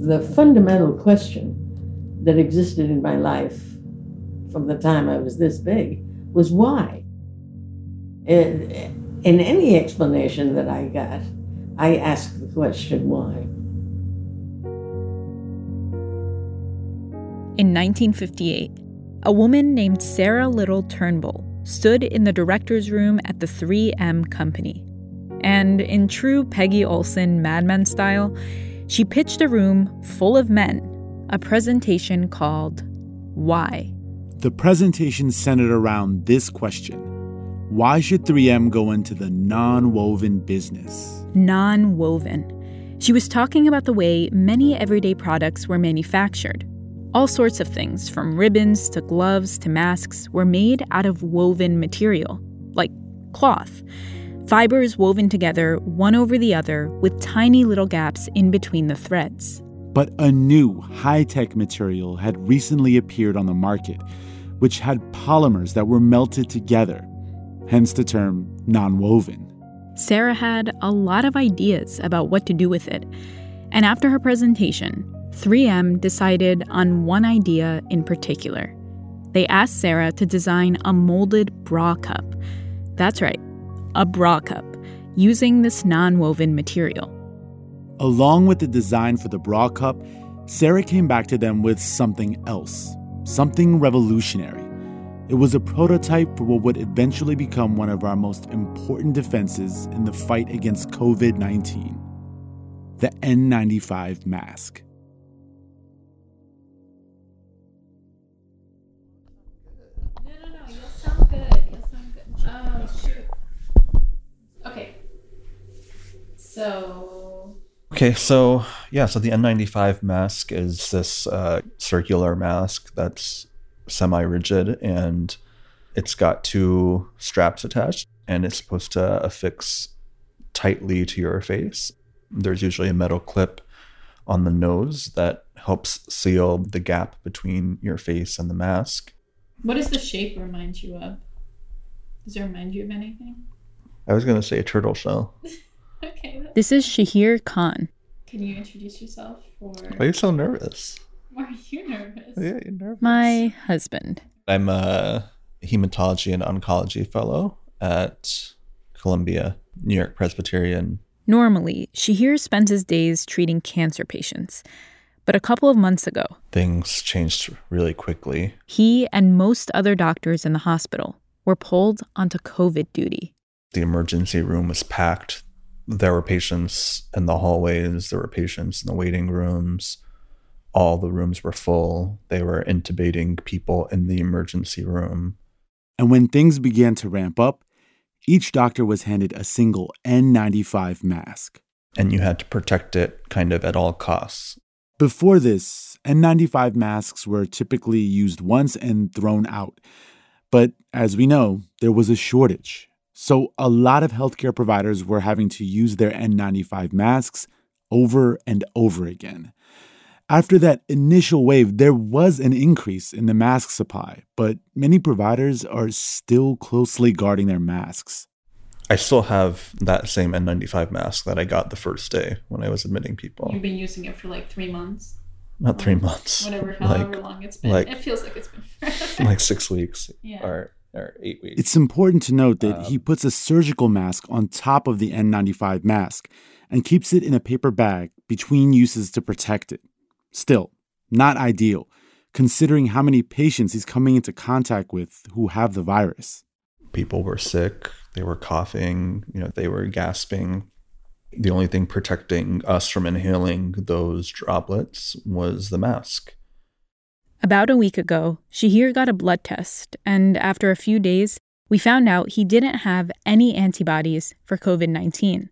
The fundamental question that existed in my life from the time I was this big was why. In, any explanation that I got, I asked the question why. In 1958, a woman named Sarah Little Turnbull stood in the director's room at the 3M company. And in true Peggy Olson Mad Men style, she pitched a room full of men a presentation called Why? The presentation centered around this question Why should 3M go into the non woven business? Non woven. She was talking about the way many everyday products were manufactured all sorts of things, from ribbons to gloves to masks, were made out of woven material, like cloth. Fibers woven together, one over the other, with tiny little gaps in between the threads. But a new high tech material had recently appeared on the market, which had polymers that were melted together, hence the term non-woven. Sarah had a lot of ideas about what to do with it. And after her presentation, 3M decided on one idea in particular. They asked Sarah to design a molded bra cup. That's right, a bra cup, using this non woven material. Along with the design for the bra cup, Sarah came back to them with something else, something revolutionary. It was a prototype for what would eventually become one of our most important defenses in the fight against COVID 19 the N95 mask. So. Okay, so yeah, so the N95 mask is this uh, circular mask that's semi rigid and it's got two straps attached and it's supposed to affix tightly to your face. There's usually a metal clip on the nose that helps seal the gap between your face and the mask. What does the shape remind you of? Does it remind you of anything? I was going to say a turtle shell. Okay. This is Shahir Khan. Can you introduce yourself? For... Why are you so nervous? Why are you nervous? Yeah, you're nervous. My husband. I'm a hematology and oncology fellow at Columbia, New York Presbyterian. Normally, Shahir spends his days treating cancer patients. But a couple of months ago, things changed really quickly. He and most other doctors in the hospital were pulled onto COVID duty. The emergency room was packed there were patients in the hallways, there were patients in the waiting rooms. All the rooms were full. They were intubating people in the emergency room. And when things began to ramp up, each doctor was handed a single N95 mask. And you had to protect it kind of at all costs. Before this, N95 masks were typically used once and thrown out. But as we know, there was a shortage. So, a lot of healthcare providers were having to use their N95 masks over and over again. After that initial wave, there was an increase in the mask supply, but many providers are still closely guarding their masks. I still have that same N95 mask that I got the first day when I was admitting people. You've been using it for like three months? Not three months. Whatever, however like, long it's been. Like, it feels like it's been like six weeks. Yeah. Or or eight weeks. It's important to note that um, he puts a surgical mask on top of the N95 mask and keeps it in a paper bag between uses to protect it. Still, not ideal, considering how many patients he's coming into contact with who have the virus. People were sick, they were coughing, you know, they were gasping. The only thing protecting us from inhaling those droplets was the mask. About a week ago, Shahir got a blood test, and after a few days, we found out he didn't have any antibodies for COVID 19,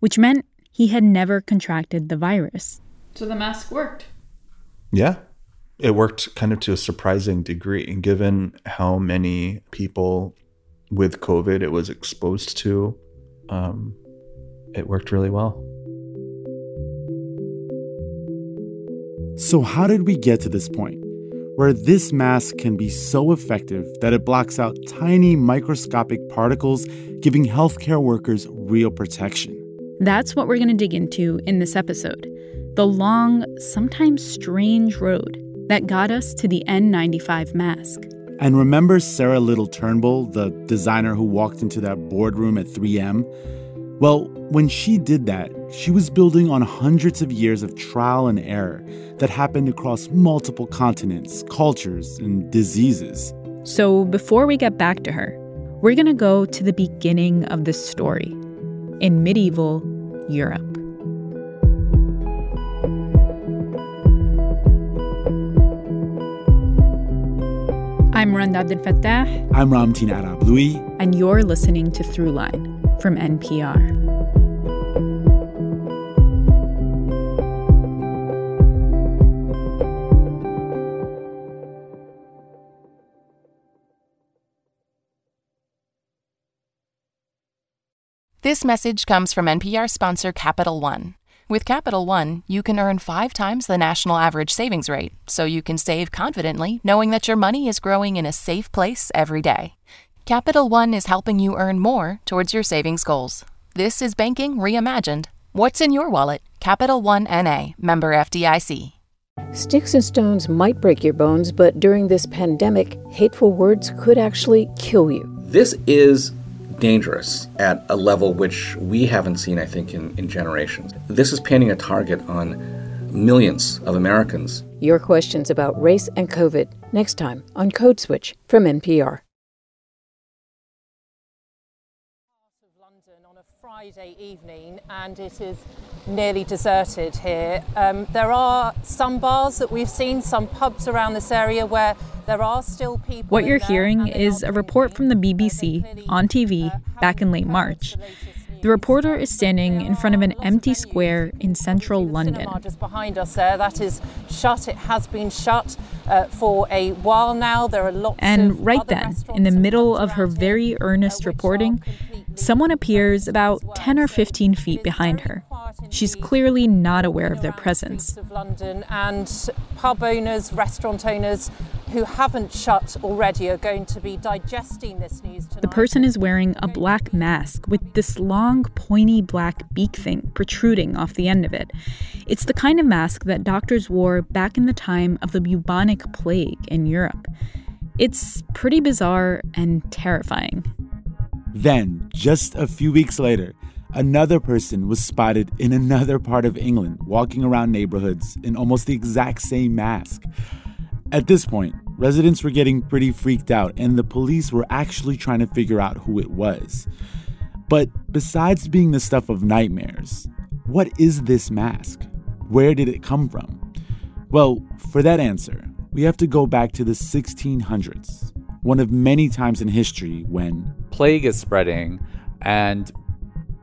which meant he had never contracted the virus. So the mask worked. Yeah. It worked kind of to a surprising degree, and given how many people with COVID it was exposed to. Um, it worked really well. So, how did we get to this point? Where this mask can be so effective that it blocks out tiny microscopic particles, giving healthcare workers real protection. That's what we're going to dig into in this episode. the long, sometimes strange road that got us to the N95 mask. And remember Sarah Little Turnbull, the designer who walked into that boardroom at 3M? Well, when she did that, she was building on hundreds of years of trial and error that happened across multiple continents, cultures, and diseases. So before we get back to her, we're going to go to the beginning of this story in medieval Europe. I'm Rund Abdelfatah. I'm Ramtin Arablouei. And you're listening to Throughline from NPR. This message comes from NPR sponsor Capital One. With Capital One, you can earn five times the national average savings rate, so you can save confidently knowing that your money is growing in a safe place every day. Capital One is helping you earn more towards your savings goals. This is banking reimagined. What's in your wallet? Capital One NA, member FDIC. Sticks and stones might break your bones, but during this pandemic, hateful words could actually kill you. This is dangerous at a level which we haven't seen, I think, in, in generations. This is painting a target on millions of Americans. Your questions about race and COVID next time on Code Switch from NPR. Evening, and it is nearly deserted here. Um, there are some bars that we've seen, some pubs around this area where there are still people. What you're hearing is a report from the BBC on TV back in late March. The reporter is standing in front of an empty square in central London. Just behind us there, that is shut. It has been shut uh, for a while now. There are lots and right then, in the middle of her very earnest reporting, someone appears about 10 or 15 feet behind her. She's clearly not aware of their presence. Of London and pub owners, restaurant owners who haven't shut already are going to be digesting this news tonight. The person is wearing a black mask with this long, pointy black beak thing protruding off the end of it. It's the kind of mask that doctors wore back in the time of the bubonic plague in Europe. It's pretty bizarre and terrifying. Then, just a few weeks later, another person was spotted in another part of England walking around neighborhoods in almost the exact same mask. At this point, residents were getting pretty freaked out, and the police were actually trying to figure out who it was. But besides being the stuff of nightmares, what is this mask? Where did it come from? Well, for that answer, we have to go back to the 1600s, one of many times in history when plague is spreading and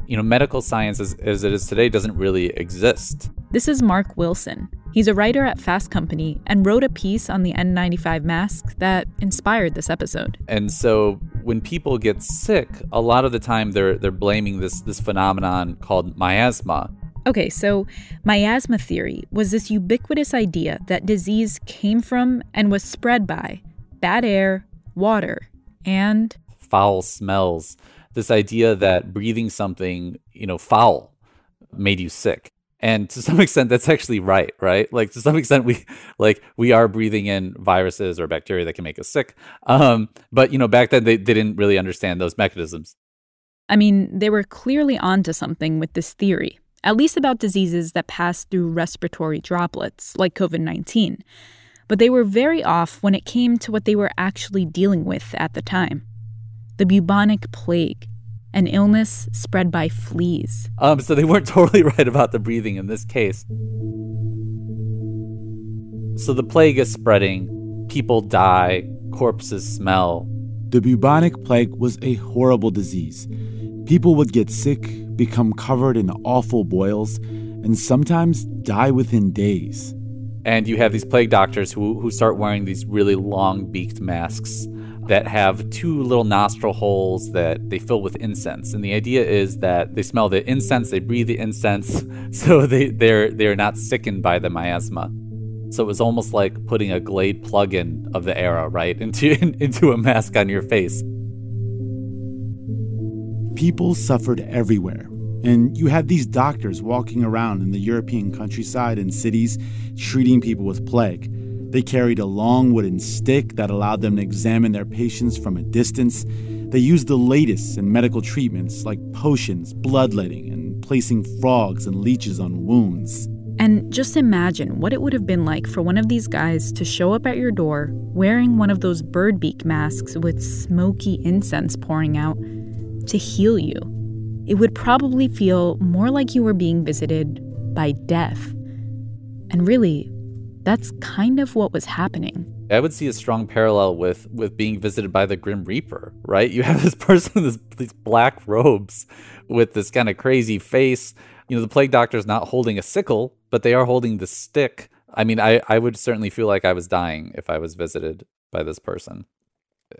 you know medical science as, as it is today doesn't really exist. This is Mark Wilson. He's a writer at Fast Company and wrote a piece on the N95 mask that inspired this episode. And so when people get sick, a lot of the time they're they're blaming this this phenomenon called miasma. Okay, so miasma theory was this ubiquitous idea that disease came from and was spread by bad air, water, and foul smells. This idea that breathing something, you know, foul made you sick. And to some extent that's actually right right? Like to some extent we like we are breathing in viruses or bacteria that can make us sick. Um but you know back then they, they didn't really understand those mechanisms. I mean they were clearly onto something with this theory at least about diseases that pass through respiratory droplets like covid-19 but they were very off when it came to what they were actually dealing with at the time the bubonic plague an illness spread by fleas. Um, so they weren't totally right about the breathing in this case. So the plague is spreading, people die, corpses smell. The bubonic plague was a horrible disease. People would get sick, become covered in awful boils, and sometimes die within days. And you have these plague doctors who, who start wearing these really long beaked masks that have two little nostril holes that they fill with incense. And the idea is that they smell the incense, they breathe the incense, so they, they're they're not sickened by the miasma. So it was almost like putting a Glade plug-in of the era, right, into into a mask on your face. People suffered everywhere, And you had these doctors walking around in the European countryside and cities treating people with plague. They carried a long wooden stick that allowed them to examine their patients from a distance. They used the latest in medical treatments like potions, bloodletting, and placing frogs and leeches on wounds. And just imagine what it would have been like for one of these guys to show up at your door wearing one of those bird beak masks with smoky incense pouring out to heal you. It would probably feel more like you were being visited by death. And really, that's kind of what was happening. I would see a strong parallel with with being visited by the Grim Reaper, right? You have this person in this, these black robes with this kind of crazy face. You know, the plague doctor is not holding a sickle, but they are holding the stick. I mean, I, I would certainly feel like I was dying if I was visited by this person.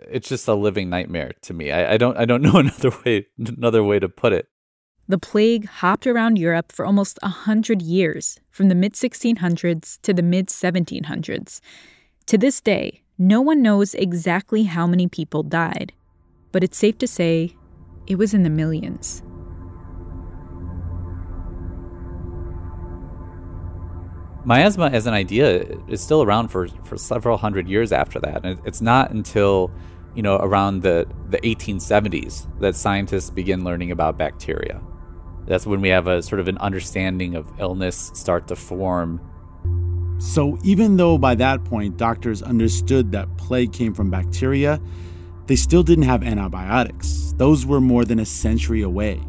It's just a living nightmare to me. I, I don't I don't know another way another way to put it. The plague hopped around Europe for almost a hundred years, from the mid 1600s to the mid 1700s. To this day, no one knows exactly how many people died, but it's safe to say it was in the millions. Miasma as an idea is still around for, for several hundred years after that. And it's not until, you know, around the, the 1870s that scientists begin learning about bacteria. That's when we have a sort of an understanding of illness start to form. So even though by that point doctors understood that plague came from bacteria, they still didn't have antibiotics. Those were more than a century away.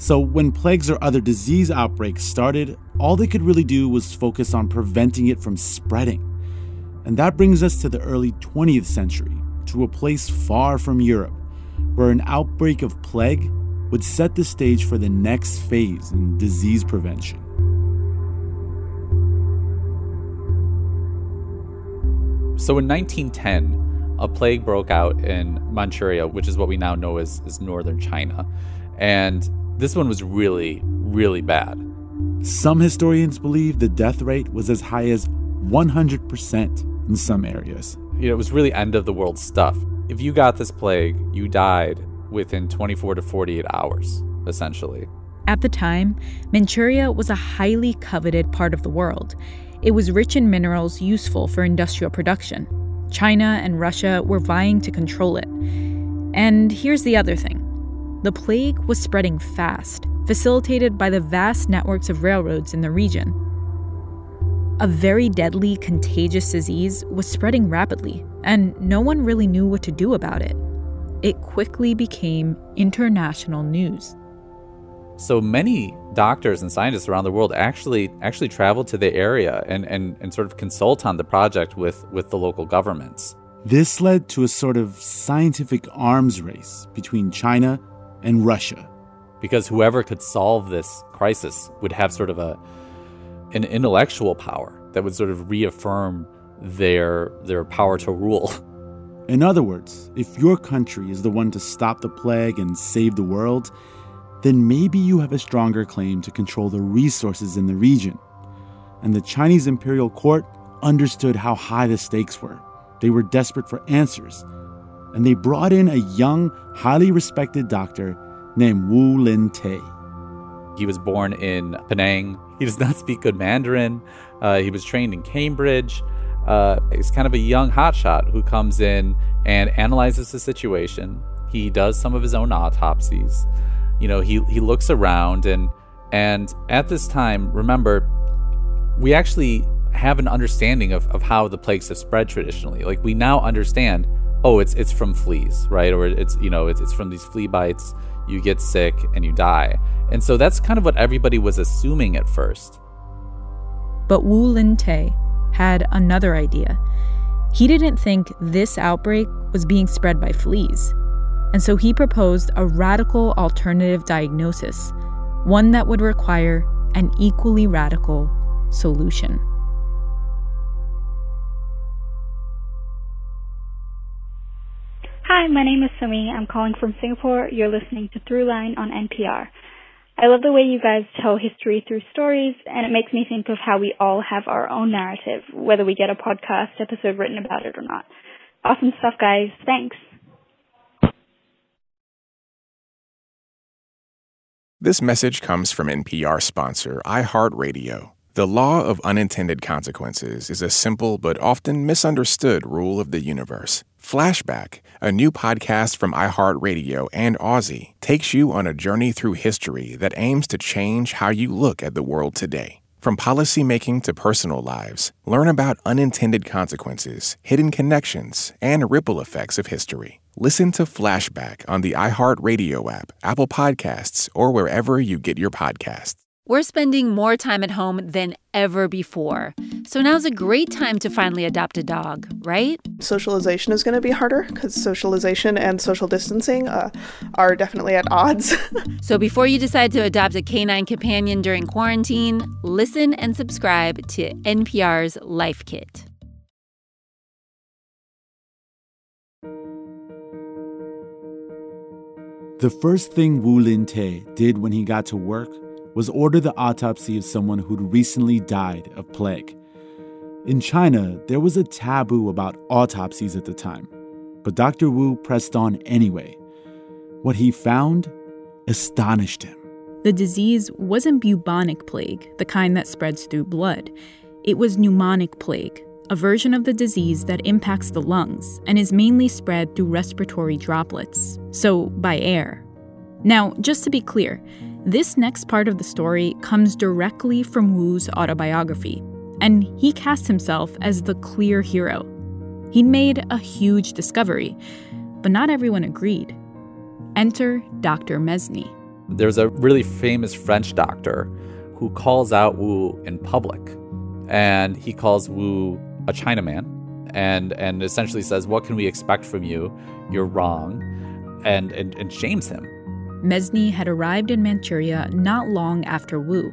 So when plagues or other disease outbreaks started, all they could really do was focus on preventing it from spreading. And that brings us to the early 20th century, to a place far from Europe, where an outbreak of plague would set the stage for the next phase in disease prevention. So in 1910, a plague broke out in Manchuria, which is what we now know as, as northern China. And this one was really, really bad. Some historians believe the death rate was as high as 100% in some areas. You know, it was really end of the world stuff. If you got this plague, you died within 24 to 48 hours, essentially. At the time, Manchuria was a highly coveted part of the world. It was rich in minerals useful for industrial production. China and Russia were vying to control it. And here's the other thing the plague was spreading fast, facilitated by the vast networks of railroads in the region. A very deadly, contagious disease was spreading rapidly, and no one really knew what to do about it. It quickly became international news. So many doctors and scientists around the world actually actually traveled to the area and, and, and sort of consult on the project with, with the local governments. This led to a sort of scientific arms race between China and Russia. Because whoever could solve this crisis would have sort of a an intellectual power that would sort of reaffirm their their power to rule. In other words, if your country is the one to stop the plague and save the world, then maybe you have a stronger claim to control the resources in the region. And the Chinese imperial court understood how high the stakes were. They were desperate for answers, and they brought in a young, highly respected doctor named Wu Lien-teh. He was born in Penang. He does not speak good Mandarin. Uh, he was trained in Cambridge. Uh, he's kind of a young hotshot who comes in and analyzes the situation. He does some of his own autopsies. You know, he he looks around and and at this time, remember, we actually have an understanding of, of how the plagues have spread traditionally. Like we now understand oh, it's it's from fleas, right? Or it's you know it's it's from these flea bites. You get sick and you die, and so that's kind of what everybody was assuming at first. But Wu Lien-teh had another idea. He didn't think this outbreak was being spread by fleas, and so he proposed a radical alternative diagnosis, one that would require an equally radical solution. My name is Sumi. I'm calling from Singapore. You're listening to Throughline on NPR. I love the way you guys tell history through stories, and it makes me think of how we all have our own narrative, whether we get a podcast episode written about it or not. Awesome stuff, guys. Thanks. This message comes from NPR sponsor iHeartRadio. The law of unintended consequences is a simple but often misunderstood rule of the universe. Flashback, a new podcast from iHeartRadio and Authy, takes you on a journey through history that aims to change how you look at the world today. From policymaking to personal lives, learn about unintended consequences, hidden connections, and ripple effects of history. Listen to Flashback on the iHeartRadio app, Apple Podcasts, or wherever you get your podcasts. We're spending more time at home than ever before. So now's a great time to finally adopt a dog, right? Socialization is going to be harder because socialization and social distancing uh, are definitely at odds. so before you decide to adopt a canine companion during quarantine, listen and subscribe to NPR's Life Kit. The first thing Wu Lien-teh did when he got to work was order the autopsy of someone who'd recently died of plague. In China, there was a taboo about autopsies at the time, but Dr. Wu pressed on anyway. What he found astonished him. The disease wasn't bubonic plague, the kind that spreads through blood. It was pneumonic plague, a version of the disease that impacts the lungs and is mainly spread through respiratory droplets, so by air. Now, just to be clear, this next part of the story comes directly from Wu's autobiography, and he cast himself as the clear hero. He'd made a huge discovery, but not everyone agreed. Enter Dr. Mesny. There's a really famous French doctor who calls out Wu in public, and he calls Wu a Chinaman and and essentially says, "What can we expect from you? You're wrong," and and, and shames him. Mesny had arrived in Manchuria not long after Wu.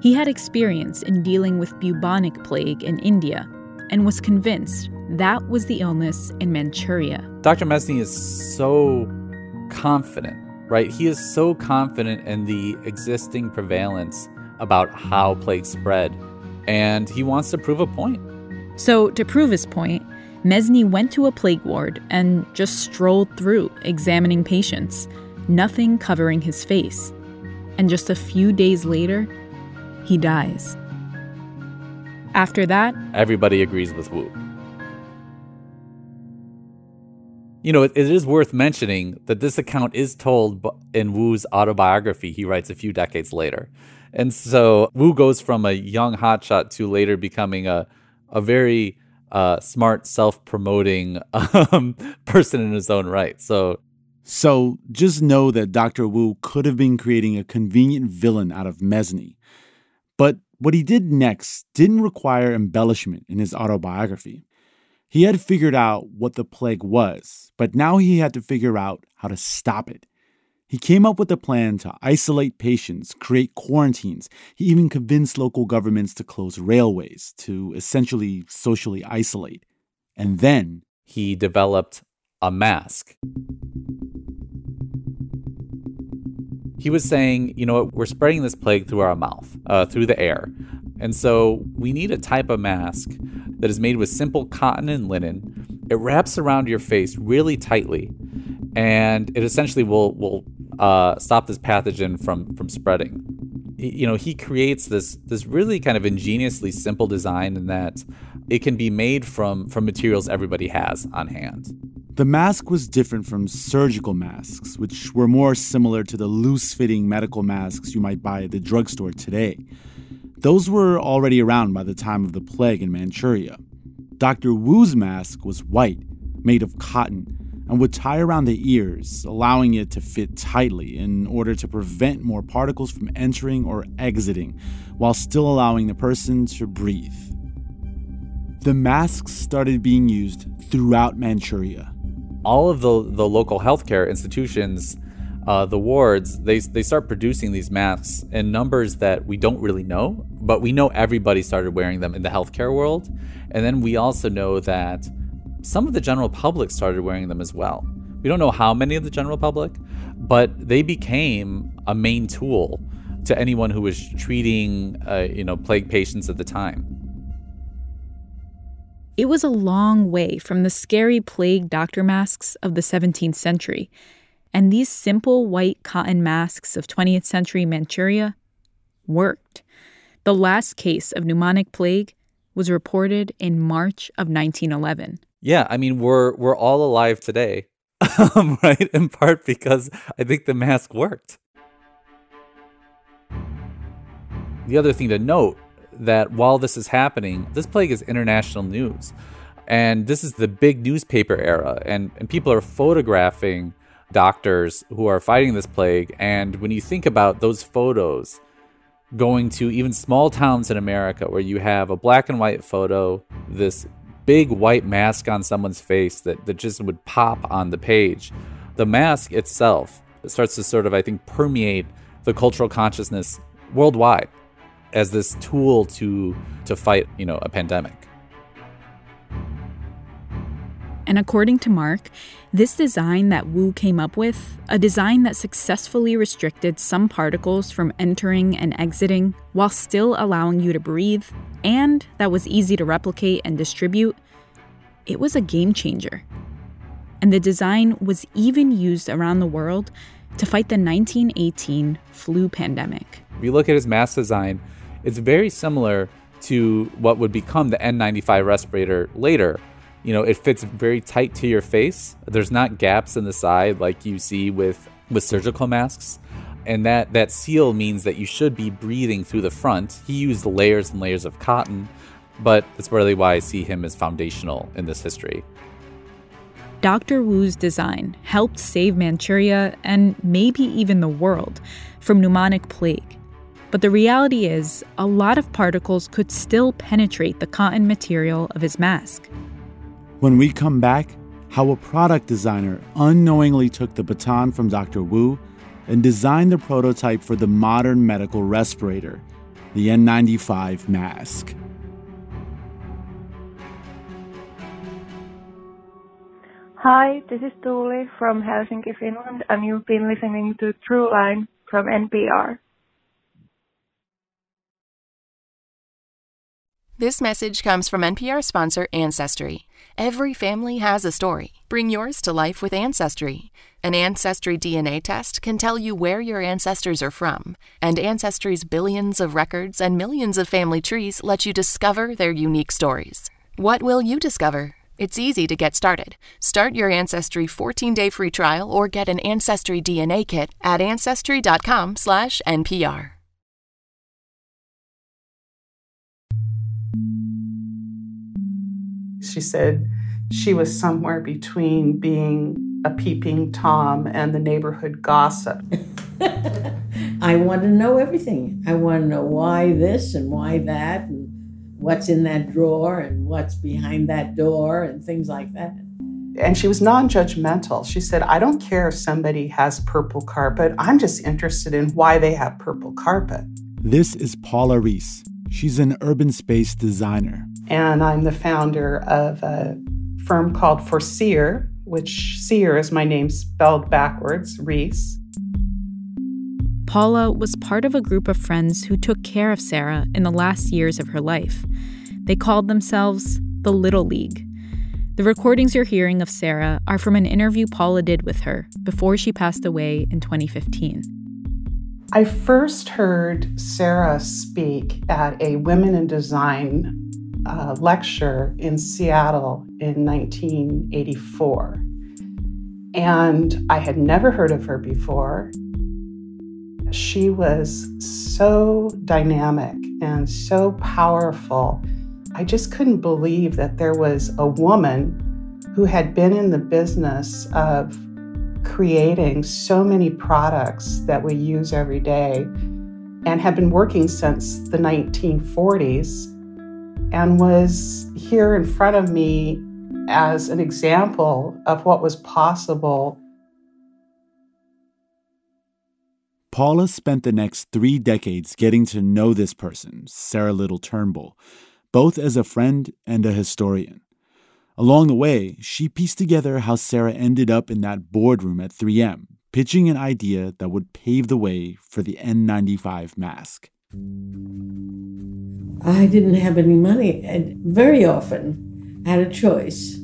He had experience in dealing with bubonic plague in India and was convinced that was the illness in Manchuria. Dr. Mesny is so confident, right? He is so confident in the existing prevalence about how plague spread, and he wants to prove a point. So, to prove his point, Mesny went to a plague ward and just strolled through, examining patients nothing covering his face. And just a few days later, he dies. After that, everybody agrees with Wu. You know, it, it is worth mentioning that this account is told in Wu's autobiography he writes a few decades later. And so Wu goes from a young hotshot to later becoming a, a very uh, smart, self promoting um, person in his own right. So so just know that Dr. Wu could have been creating a convenient villain out of Mesny. But what he did next didn't require embellishment in his autobiography. He had figured out what the plague was, but now he had to figure out how to stop it. He came up with a plan to isolate patients, create quarantines. He even convinced local governments to close railways to essentially socially isolate. And then he developed a mask. He was saying, you know, what, we're spreading this plague through our mouth, uh, through the air. And so we need a type of mask that is made with simple cotton and linen. It wraps around your face really tightly, and it essentially will will uh, stop this pathogen from from spreading. You know, he creates this this really kind of ingeniously simple design in that it can be made from from materials everybody has on hand. The mask was different from surgical masks, which were more similar to the loose fitting medical masks you might buy at the drugstore today. Those were already around by the time of the plague in Manchuria. Dr. Wu's mask was white, made of cotton, and would tie around the ears, allowing it to fit tightly in order to prevent more particles from entering or exiting, while still allowing the person to breathe. The masks started being used throughout Manchuria all of the, the local healthcare institutions, uh, the wards, they, they start producing these masks in numbers that we don't really know, but we know everybody started wearing them in the healthcare world. And then we also know that some of the general public started wearing them as well. We don't know how many of the general public, but they became a main tool to anyone who was treating, uh, you know, plague patients at the time. It was a long way from the scary plague doctor masks of the 17th century. And these simple white cotton masks of 20th century Manchuria worked. The last case of pneumonic plague was reported in March of 1911. Yeah, I mean we're we're all alive today, um, right? In part because I think the mask worked. The other thing to note that while this is happening, this plague is international news. And this is the big newspaper era, and, and people are photographing doctors who are fighting this plague. And when you think about those photos going to even small towns in America where you have a black and white photo, this big white mask on someone's face that, that just would pop on the page, the mask itself starts to sort of, I think, permeate the cultural consciousness worldwide as this tool to to fight, you know, a pandemic. And according to Mark, this design that Wu came up with, a design that successfully restricted some particles from entering and exiting while still allowing you to breathe, and that was easy to replicate and distribute, it was a game changer. And the design was even used around the world to fight the 1918 flu pandemic. If you look at his mask design, it's very similar to what would become the N95 respirator later. You know, it fits very tight to your face. There's not gaps in the side like you see with with surgical masks. And that that seal means that you should be breathing through the front. He used layers and layers of cotton, but that's really why I see him as foundational in this history. Dr. Wu's design helped save Manchuria and maybe even the world from pneumonic plague but the reality is, a lot of particles could still penetrate the cotton material of his mask. When we come back, how a product designer unknowingly took the baton from Dr. Wu and designed the prototype for the modern medical respirator, the N95 mask. Hi, this is Tuuli from Helsinki, Finland, and you've been listening to Throughline from NPR. This message comes from NPR sponsor Ancestry. Every family has a story. Bring yours to life with Ancestry. An Ancestry DNA test can tell you where your ancestors are from, and Ancestry's billions of records and millions of family trees let you discover their unique stories. What will you discover? It's easy to get started. Start your Ancestry 14-day free trial or get an Ancestry DNA kit at ancestry.com/npr. She said she was somewhere between being a peeping Tom and the neighborhood gossip. I want to know everything. I want to know why this and why that, and what's in that drawer and what's behind that door, and things like that. And she was non judgmental. She said, I don't care if somebody has purple carpet. I'm just interested in why they have purple carpet. This is Paula Rees. She's an urban space designer and I'm the founder of a firm called Forseer, which Seer is my name spelled backwards, Rees. Paula was part of a group of friends who took care of Sarah in the last years of her life. They called themselves the Little League. The recordings you're hearing of Sarah are from an interview Paula did with her before she passed away in 2015. I first heard Sarah speak at a Women in Design uh, lecture in Seattle in 1984. And I had never heard of her before. She was so dynamic and so powerful. I just couldn't believe that there was a woman who had been in the business of creating so many products that we use every day and had been working since the 1940s and was here in front of me as an example of what was possible. Paula spent the next three decades getting to know this person, Sarah Little Turnbull, both as a friend and a historian. Along the way, she pieced together how Sarah ended up in that boardroom at 3M, pitching an idea that would pave the way for the N95 mask. I didn't have any money, and very often had a choice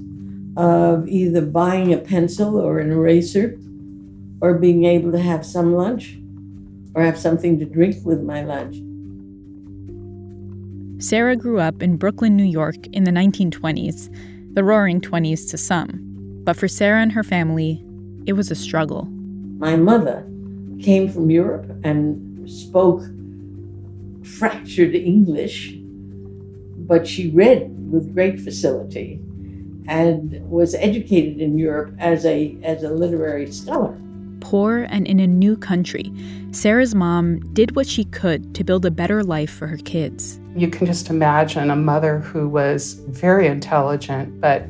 of either buying a pencil or an eraser or being able to have some lunch or have something to drink with my lunch. Sarah grew up in Brooklyn, New York in the 1920s, the roaring 20s to some. But for Sarah and her family, it was a struggle. My mother came from Europe and spoke fractured English, but she read with great facility and was educated in Europe as a, as a literary scholar. Poor and in a new country, Sarah's mom did what she could to build a better life for her kids. You can just imagine a mother who was very intelligent, but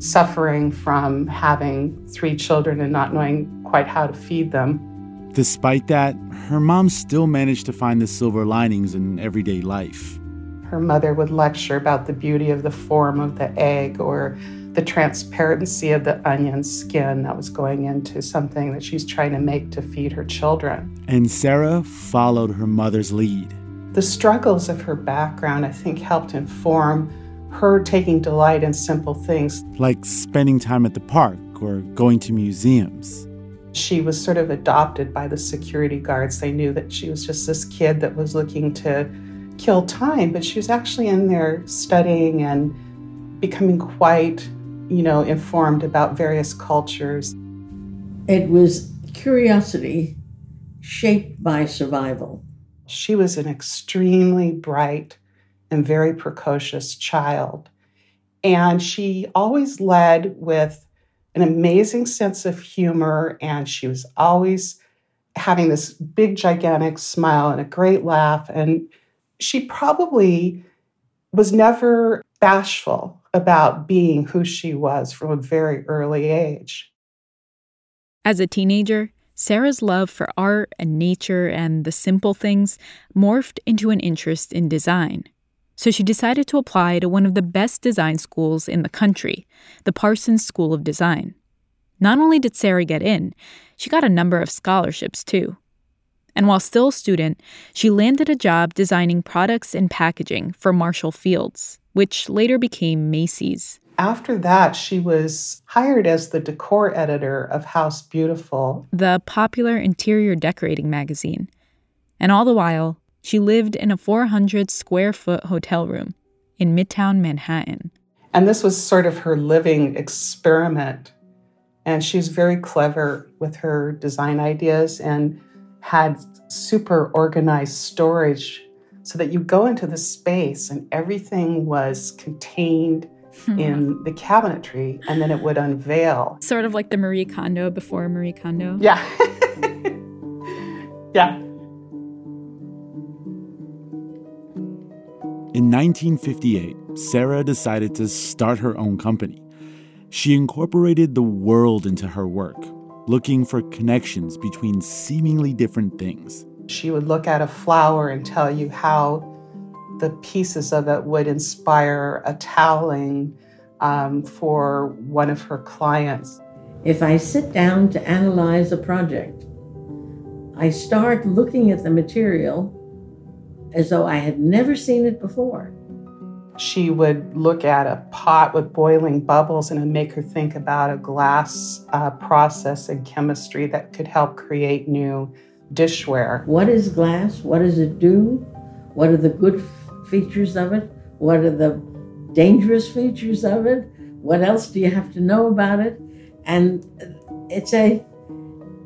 suffering from having three children and not knowing quite how to feed them. Despite that, her mom still managed to find the silver linings in everyday life. Her mother would lecture about the beauty of the form of the egg or the transparency of the onion skin that was going into something that she's trying to make to feed her children. And Sarah followed her mother's lead. The struggles of her background, I think, helped inform her taking delight in simple things. Like spending time at the park or going to museums. She was sort of adopted by the security guards. They knew that she was just this kid that was looking to kill time, but she was actually in there studying and becoming quite you know, informed about various cultures. It was curiosity shaped by survival. She was an extremely bright and very precocious child. And she always led with an amazing sense of humor, and she was always having this big, gigantic smile and a great laugh. And she probably was never bashful about being who she was from a very early age. As a teenager, Sarah's love for art and nature and the simple things morphed into an interest in design. So she decided to apply to one of the best design schools in the country, the Parsons School of Design. Not only did Sarah get in, she got a number of scholarships too. And while still a student, she landed a job designing products and packaging for Marshall Fields, which later became Macy's. After that, she was hired as the decor editor of House Beautiful, the popular interior decorating magazine. And all the while, she lived in a 400 square foot hotel room in Midtown Manhattan. And this was sort of her living experiment. And she's very clever with her design ideas and had super organized storage so that you go into the space and everything was contained hmm. in the cabinetry and then it would unveil. Sort of like the Marie Kondo before Marie Kondo. Yeah. yeah. In 1958, Sarah decided to start her own company. She incorporated the world into her work, looking for connections between seemingly different things. She would look at a flower and tell you how the pieces of it would inspire a toweling um, for one of her clients. If I sit down to analyze a project, I start looking at the material as though I had never seen it before. She would look at a pot with boiling bubbles and it would make her think about a glass uh, process and chemistry that could help create new dishware. What is glass? What does it do? What are the good features of it? What are the dangerous features of it? What else do you have to know about it? And it's a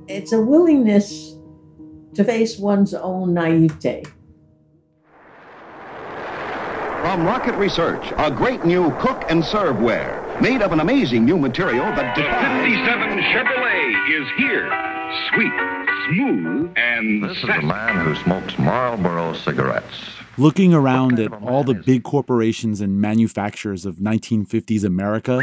it's a willingness to face one's own naivete. From Rocket Research, a great new cook and serveware made of an amazing new material that defies. 57 Chevrolet is here. Sweet, smooth and This is a man who smokes Marlboro cigarettes. Looking around at all the big corporations and manufacturers of 1950s America.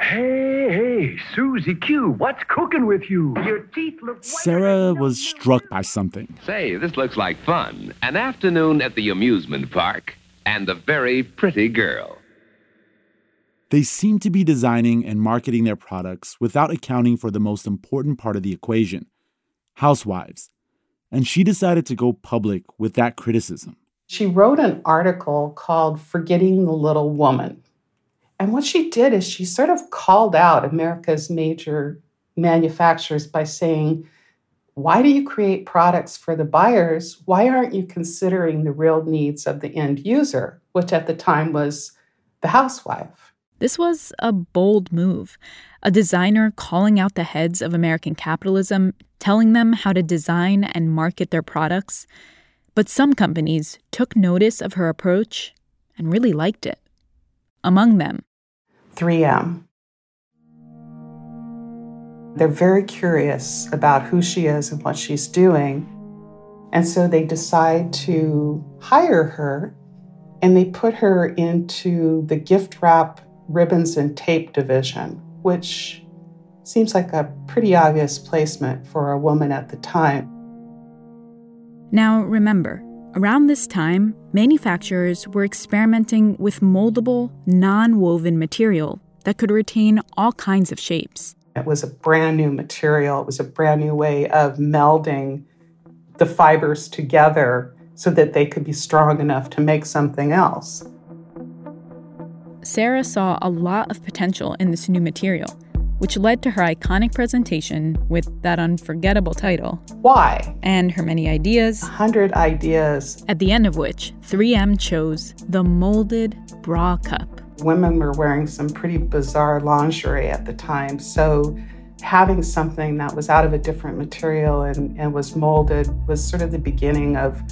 Hey, hey, Susie Q, what's cooking with you? Your teeth look. Sarah was struck by something. Say, this looks like fun. An afternoon at the amusement park and a very pretty girl. They seem to be designing and marketing their products without accounting for the most important part of the equation housewives, and she decided to go public with that criticism. She wrote an article called Forgetting the Little Woman. And what she did is she sort of called out America's major manufacturers by saying, why do you create products for the buyers? Why aren't you considering the real needs of the end user, which at the time was the housewife? This was a bold move. A designer calling out the heads of American capitalism, telling them how to design and market their products. But some companies took notice of her approach and really liked it. Among them, 3M. They're very curious about who she is and what she's doing. And so they decide to hire her and they put her into the gift wrap, ribbons, and tape division, which seems like a pretty obvious placement for a woman at the time. Now, remember, around this time, manufacturers were experimenting with moldable, non woven material that could retain all kinds of shapes. It was a brand new material, it was a brand new way of melding the fibers together so that they could be strong enough to make something else. Sarah saw a lot of potential in this new material, which led to her iconic presentation with that unforgettable title. Why? And her many ideas. 100 ideas. At the end of which, 3M chose the molded bra cup. Women were wearing some pretty bizarre lingerie at the time, so having something that was out of a different material and, and was molded was sort of the beginning of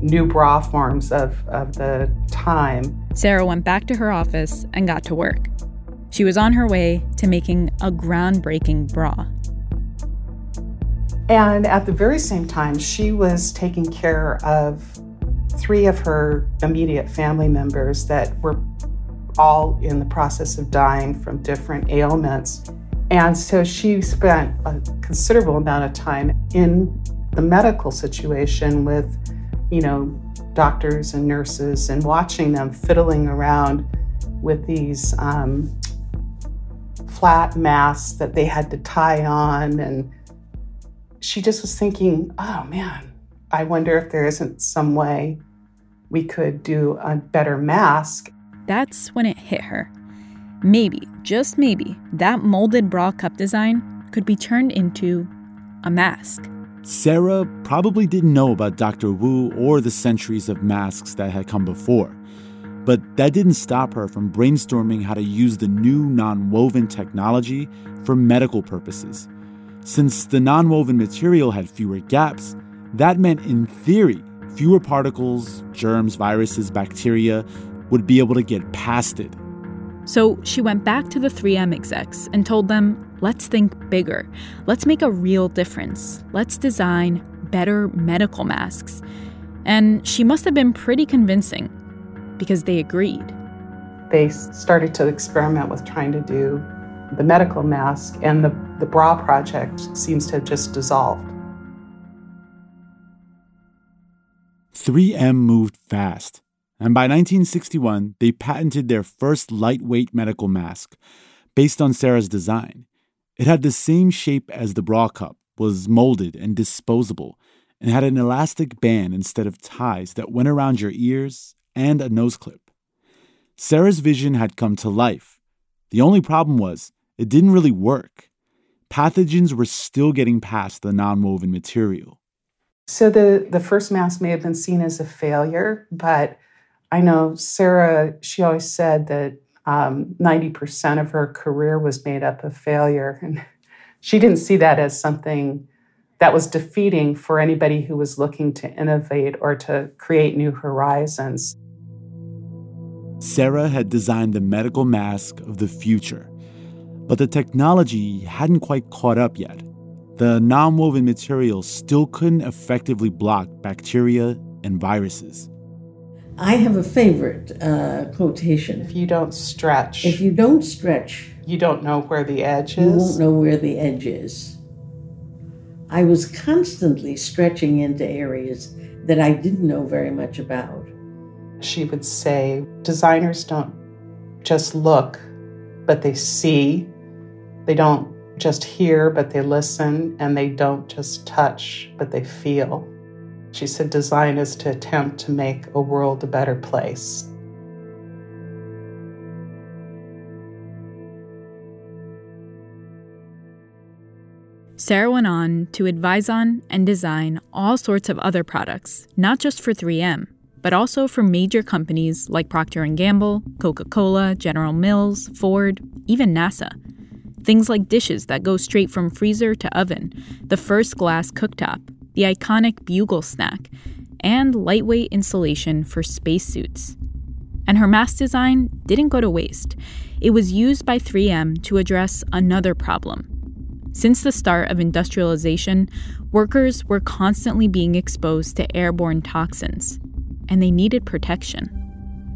new bra forms of, of the time. Sarah went back to her office and got to work. She was on her way to making a groundbreaking bra. And at the very same time, she was taking care of three of her immediate family members that were all in the process of dying from different ailments. And so she spent a considerable amount of time in the medical situation with, you know, doctors and nurses and watching them fiddling around with these um, flat masks that they had to tie on. And she just was thinking, oh man, I wonder if there isn't some way we could do a better mask. That's when it hit her. Maybe, just maybe, that molded bra cup design could be turned into a mask. Sarah probably didn't know about Dr. Wu or the centuries of masks that had come before. But that didn't stop her from brainstorming how to use the new non-woven technology for medical purposes. Since the non-woven material had fewer gaps, that meant in theory, fewer particles, germs, viruses, bacteria would be able to get past it. So she went back to the 3M execs and told them, let's think bigger. Let's make a real difference. Let's design better medical masks. And she must have been pretty convincing because they agreed. They started to experiment with trying to do the medical mask, and the, the bra project seems to have just dissolved. 3M moved fast. And by 1961, they patented their first lightweight medical mask based on Sarah's design. It had the same shape as the bra cup, was molded and disposable, and had an elastic band instead of ties that went around your ears and a nose clip. Sarah's vision had come to life. The only problem was, it didn't really work. Pathogens were still getting past the nonwoven material. So the, the first mask may have been seen as a failure, but I know Sarah, she always said that um, 90% of her career was made up of failure. And she didn't see that as something that was defeating for anybody who was looking to innovate or to create new horizons. Sarah had designed the medical mask of the future, but the technology hadn't quite caught up yet. The non-woven material still couldn't effectively block bacteria and viruses. I have a favorite uh, quotation. If you don't stretch, if you don't stretch, you don't know where the edge is. You won't know where the edge is. I was constantly stretching into areas that I didn't know very much about. She would say, designers don't just look, but they see. They don't just hear, but they listen. And they don't just touch, but they feel. She said, design is to attempt to make a world a better place. Sarah went on to advise on and design all sorts of other products, not just for 3M, but also for major companies like Procter & Gamble, Coca-Cola, General Mills, Ford, even NASA. Things like dishes that go straight from freezer to oven, the first glass cooktop, the iconic bugle snack, and lightweight insulation for spacesuits. And her mask design didn't go to waste. It was used by 3M to address another problem. Since the start of industrialization, workers were constantly being exposed to airborne toxins, and they needed protection.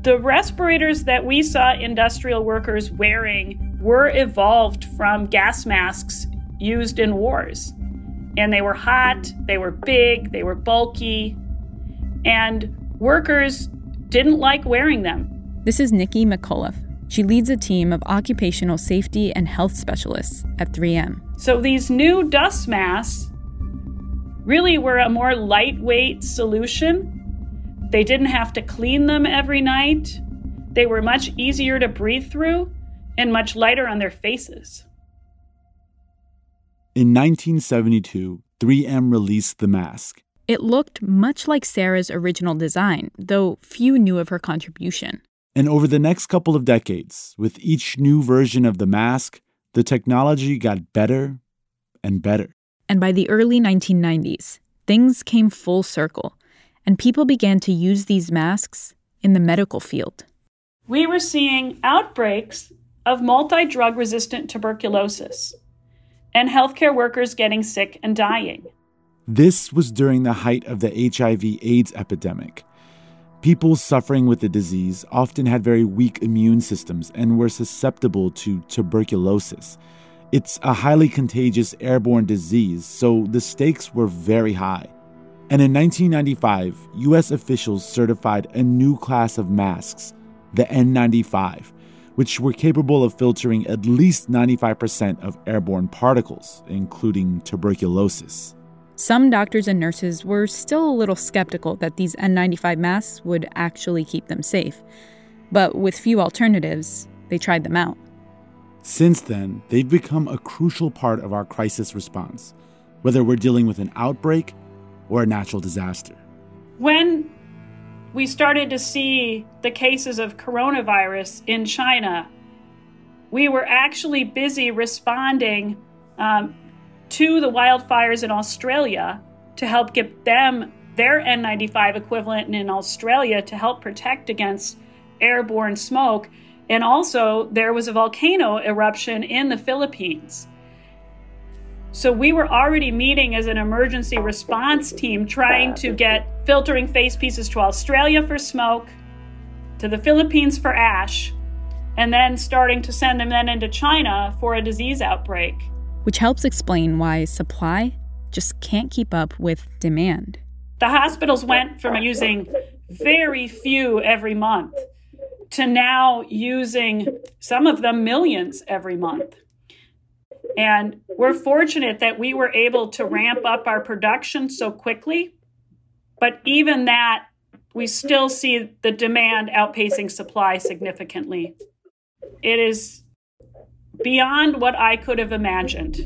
The respirators that we saw industrial workers wearing were evolved from gas masks used in wars. And they were hot, they were big, they were bulky, and workers didn't like wearing them. This is Nikki McCullough. She leads a team of occupational safety and health specialists at 3M. So these new dust masks really were a more lightweight solution. They didn't have to clean them every night. They were much easier to breathe through and much lighter on their faces. In 1972, 3M released the mask. It looked much like Sarah's original design, though few knew of her contribution. And over the next couple of decades, with each new version of the mask, the technology got better and better. And by the early 1990s, things came full circle, and people began to use these masks in the medical field. We were seeing outbreaks of multi drug resistant tuberculosis and healthcare workers getting sick and dying. This was during the height of the HIV AIDS epidemic. People suffering with the disease often had very weak immune systems and were susceptible to tuberculosis. It's a highly contagious airborne disease, so the stakes were very high. And in 1995, US officials certified a new class of masks, the N95, which were capable of filtering at least 95% of airborne particles, including tuberculosis. Some doctors and nurses were still a little skeptical that these N95 masks would actually keep them safe. But with few alternatives, they tried them out. Since then, they've become a crucial part of our crisis response, whether we're dealing with an outbreak or a natural disaster. When we started to see the cases of coronavirus in China, we were actually busy responding um, to the wildfires in Australia to help get them their N95 equivalent in Australia to help protect against airborne smoke. And also, there was a volcano eruption in the Philippines. So, we were already meeting as an emergency response team trying to get filtering face pieces to Australia for smoke, to the Philippines for ash, and then starting to send them then into China for a disease outbreak which helps explain why supply just can't keep up with demand. The hospitals went from using very few every month to now using some of them millions every month. And we're fortunate that we were able to ramp up our production so quickly. But even that, we still see the demand outpacing supply significantly. It is beyond what I could have imagined.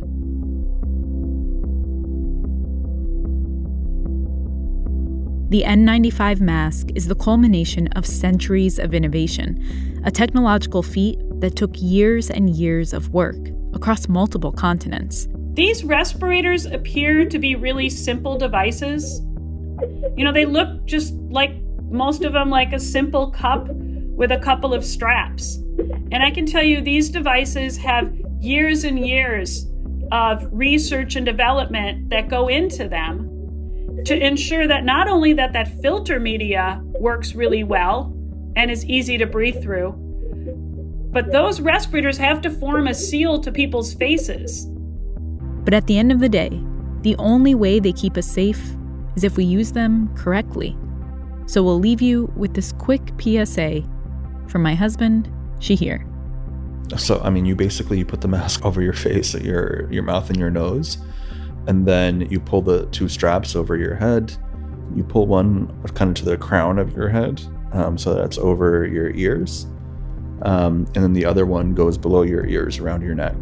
The N95 mask is the culmination of centuries of innovation, a technological feat that took years and years of work across multiple continents. These respirators appear to be really simple devices. You know, they look just like most of them like a simple cup with a couple of straps. And I can tell you, these devices have years and years of research and development that go into them to ensure that not only that that filter media works really well and is easy to breathe through, but those respirators have to form a seal to people's faces. But at the end of the day, the only way they keep us safe is if we use them correctly. So we'll leave you with this quick PSA from my husband, Shahir. So, I mean, you basically you put the mask over your face, your your mouth, and your nose, and then you pull the two straps over your head. You pull one kind of to the crown of your head, um, so that's over your ears, um, and then the other one goes below your ears, around your neck.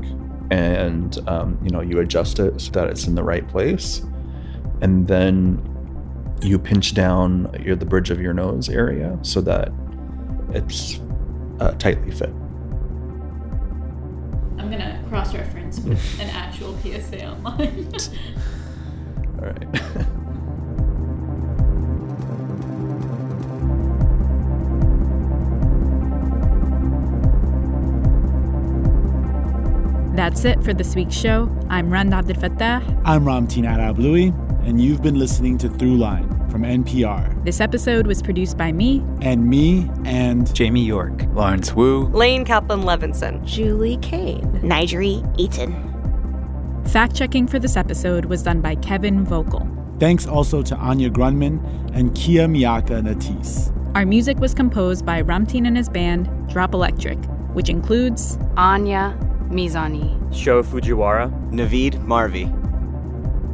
and um, you know you adjust it so that it's in the right place, and then you pinch down your, the bridge of your nose area so that it's uh, tightly fit. I'm gonna cross-reference with an actual PSA online. All right. That's it for this week's show. I'm Rund Abdelfatah. I'm Ramtin Arablouei, and you've been listening to Throughline from NPR. This episode was produced by me. And me and Jamie York, Lawrence Wu, Laine Kaplan Levenson, Julie Caine, Nigeri Eaton. Fact checking for this episode was done by Kevin Volkl. Thanks also to Anya Grundmann and Kia Miakka Natisse. Our music was composed by Ramtin and his band, Drop Electric, which includes Anya Mizani, Sho Fujiwara, Navid Marvi.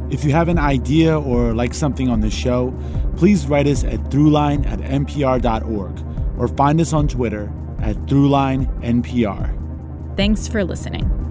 If you have an idea or like something on the show, please write us at throughline at npr.org or find us on Twitter at throughlinenpr. Thanks for listening.